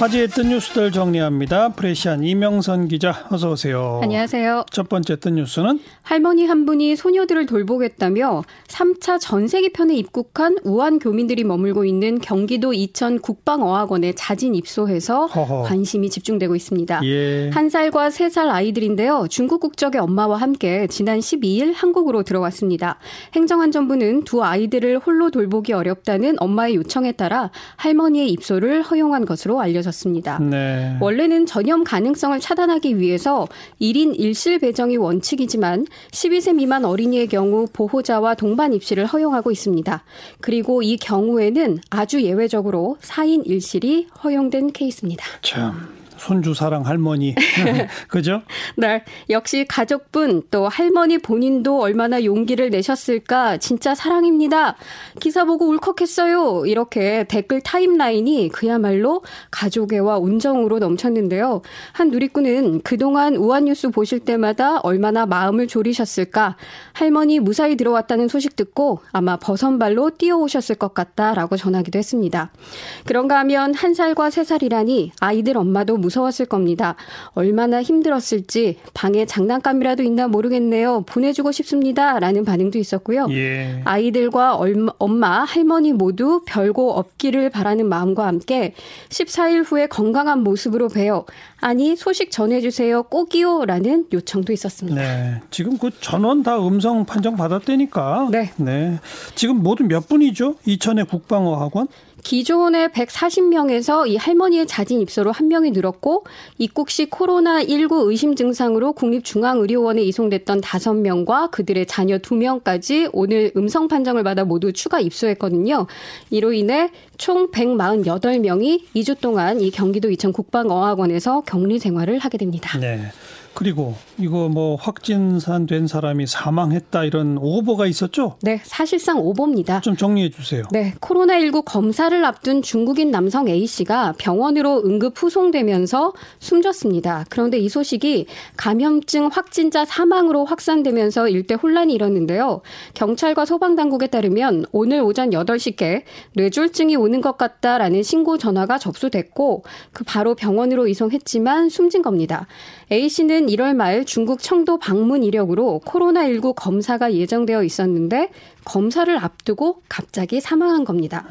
화제의 뜬 뉴스들 정리합니다. 프레시안 이명선 기자 어서 오세요. 안녕하세요. 첫 번째 뜬 뉴스는 할머니 한 분이 소녀들을 돌보겠다며 3차 전세기 편에 입국한 우한 교민들이 머물고 있는 경기도 이천 국방어학원에 자진 입소해서 허허. 관심이 집중되고 있습니다. 예. 1살과 3살 아이들인데요. 중국 국적의 엄마와 함께 지난 12일 한국으로 들어왔습니다. 행정안전부는 두 아이들을 홀로 돌보기 어렵다는 엄마의 요청에 따라 할머니의 입소를 허용한 것으로 알려졌습니다. 밝혀졌습니다. 네. 원래는 전염 가능성을 차단하기 위해서 1인 1실 배정이 원칙이지만 12세 미만 어린이의 경우 보호자와 동반 입실을 허용하고 있습니다. 그리고 이 경우에는 아주 예외적으로 4인 1실이 허용된 케이스입니다. 참. 손주 사랑 할머니. 그죠? 네. 역시 가족분 또 할머니 본인도 얼마나 용기를 내셨을까 진짜 사랑입니다. 기사 보고 울컥했어요. 이렇게 댓글 타임라인이 그야말로 가족애와 운정으로 넘쳤는데요. 한 누리꾼은 그동안 우한뉴스 보실 때마다 얼마나 마음을 졸이셨을까. 할머니 무사히 들어왔다는 소식 듣고 아마 버선발로 뛰어오셨을 것 같다라고 전하기도 했습니다. 그런가 하면 한 살과 세 살이라니 아이들 엄마도 무 무서웠을 겁니다. 얼마나 힘들었을지 방에 장난감이라도 있나 모르겠네요. 보내주고 싶습니다. 라는 반응도 있었고요. 예. 아이들과 얼마, 엄마, 할머니 모두 별거 없기를 바라는 마음과 함께 14일 후에 건강한 모습으로 뵈어 아니 소식 전해주세요 꼭이요 라는 요청도 있었습니다. 네. 지금 그 전원 다 음성 판정 받았다니까. 네. 네. 지금 모두 몇 분이죠? 이천의 국방어학원? 기존의 140명에서 이 할머니의 자진 입소로 한 명이 늘었고 입국 시 코로나19 의심 증상으로 국립중앙의료원에 이송됐던 5명과 그들의 자녀 2명까지 오늘 음성 판정을 받아 모두 추가 입소했거든요. 이로 인해 총 148명이 2주 동안 이 경기도 이천 국방어학원에서 격리 생활을 하게 됩니다. 네. 그리고 이거 뭐 확진산 된 사람이 사망했다 이런 오보가 있었죠? 네, 사실상 오보입니다. 좀 정리해 주세요. 네, 코로나19 검사를 앞둔 중국인 남성 A 씨가 병원으로 응급 후송되면서 숨졌습니다. 그런데 이 소식이 감염증 확진자 사망으로 확산되면서 일대 혼란이 일었는데요. 경찰과 소방 당국에 따르면 오늘 오전 8시께 뇌졸중이 오는 것 같다라는 신고 전화가 접수됐고 그 바로 병원으로 이송했지만 숨진 겁니다. A 씨는 1월 말 중국 청도 방문 이력으로 코로나19 검사가 예정되어 있었는데 검사를 앞두고 갑자기 사망한 겁니다.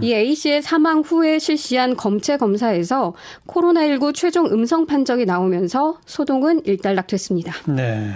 이 A 씨의 사망 후에 실시한 검체 검사에서 코로나19 최종 음성 판정이 나오면서 소동은 일단락됐습니다. 네.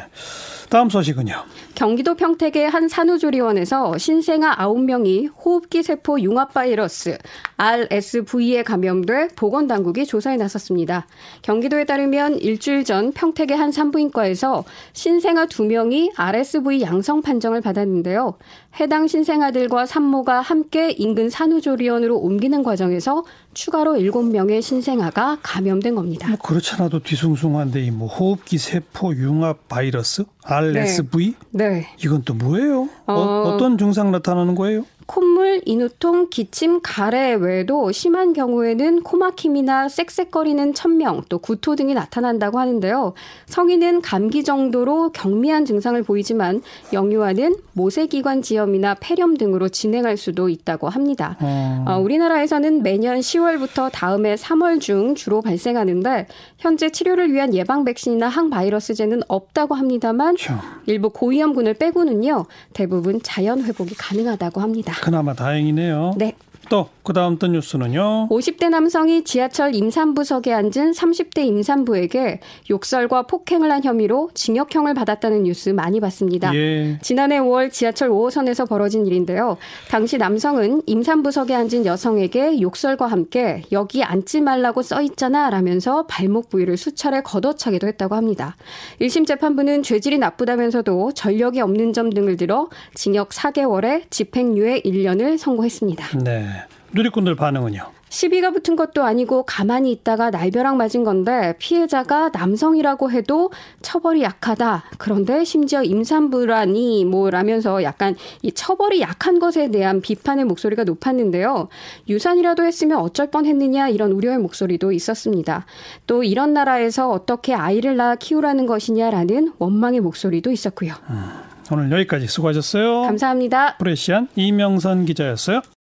다음 소식은요. 경기도 평택의 한 산후조리원에서 신생아 9명이 호흡기 세포 융합 바이러스 RSV에 감염돼 보건당국이 조사에 나섰습니다. 경기도에 따르면 일주일 전 평택의 한 산부인과에서 신생아 2명이 RSV 양성 판정을 받았는데요. 해당 신생아들과 산모가 함께 인근 산후조리원으로 옮기는 과정에서 추가로 7명의 신생아가 감염된 겁니다. 뭐 그렇잖아도 뒤숭숭한데 이뭐 호흡기 세포 융합 바이러스 RSV? 네. 네. 이건 또 뭐예요? 어, 어, 어떤 증상 나타나는 거예요? 콧물, 인후통, 기침, 가래 외에도 심한 경우에는 코막힘이나 쌕쌕거리는 천명, 또 구토 등이 나타난다고 하는데요. 성인은 감기 정도로 경미한 증상을 보이지만 영유아는 모세기관 지염이나 폐렴 등으로 진행할 수도 있다고 합니다. 어. 어, 우리나라에서는 매년 10월부터 다음해 3월 중 주로 발생하는데 현재 치료를 위한 예방 백신이나 항바이러스제는 없다고 합니다만 참. 일부 고위험군을 빼고는요 대부분 자연 회복이 가능하다고 합니다. 그나마 다행이네요. 네. 또 그다음 또 뉴스는요. 50대 남성이 지하철 임산부석에 앉은 30대 임산부에게 욕설과 폭행을 한 혐의로 징역형을 받았다는 뉴스 많이 봤습니다. 예. 지난해 5월 지하철 5호선에서 벌어진 일인데요. 당시 남성은 임산부석에 앉은 여성에게 욕설과 함께 여기 앉지 말라고 써 있잖아 라면서 발목 부위를 수차례 걷어차기도 했다고 합니다. 1심 재판부는 죄질이 나쁘다면서도 전력이 없는 점 등을 들어 징역 4개월에 집행유예 1년을 선고했습니다. 네. 누리꾼들 반응은요? 시비가 붙은 것도 아니고 가만히 있다가 날벼락 맞은 건데 피해자가 남성이라고 해도 처벌이 약하다. 그런데 심지어 임산부라니 뭐라면서 약간 이 처벌이 약한 것에 대한 비판의 목소리가 높았는데요. 유산이라도 했으면 어쩔 뻔했느냐 이런 우려의 목소리도 있었습니다. 또 이런 나라에서 어떻게 아이를 낳아 키우라는 것이냐라는 원망의 목소리도 있었고요. 음, 오늘 여기까지 수고하셨어요. 감사합니다. 프레시안 이명선 기자였어요.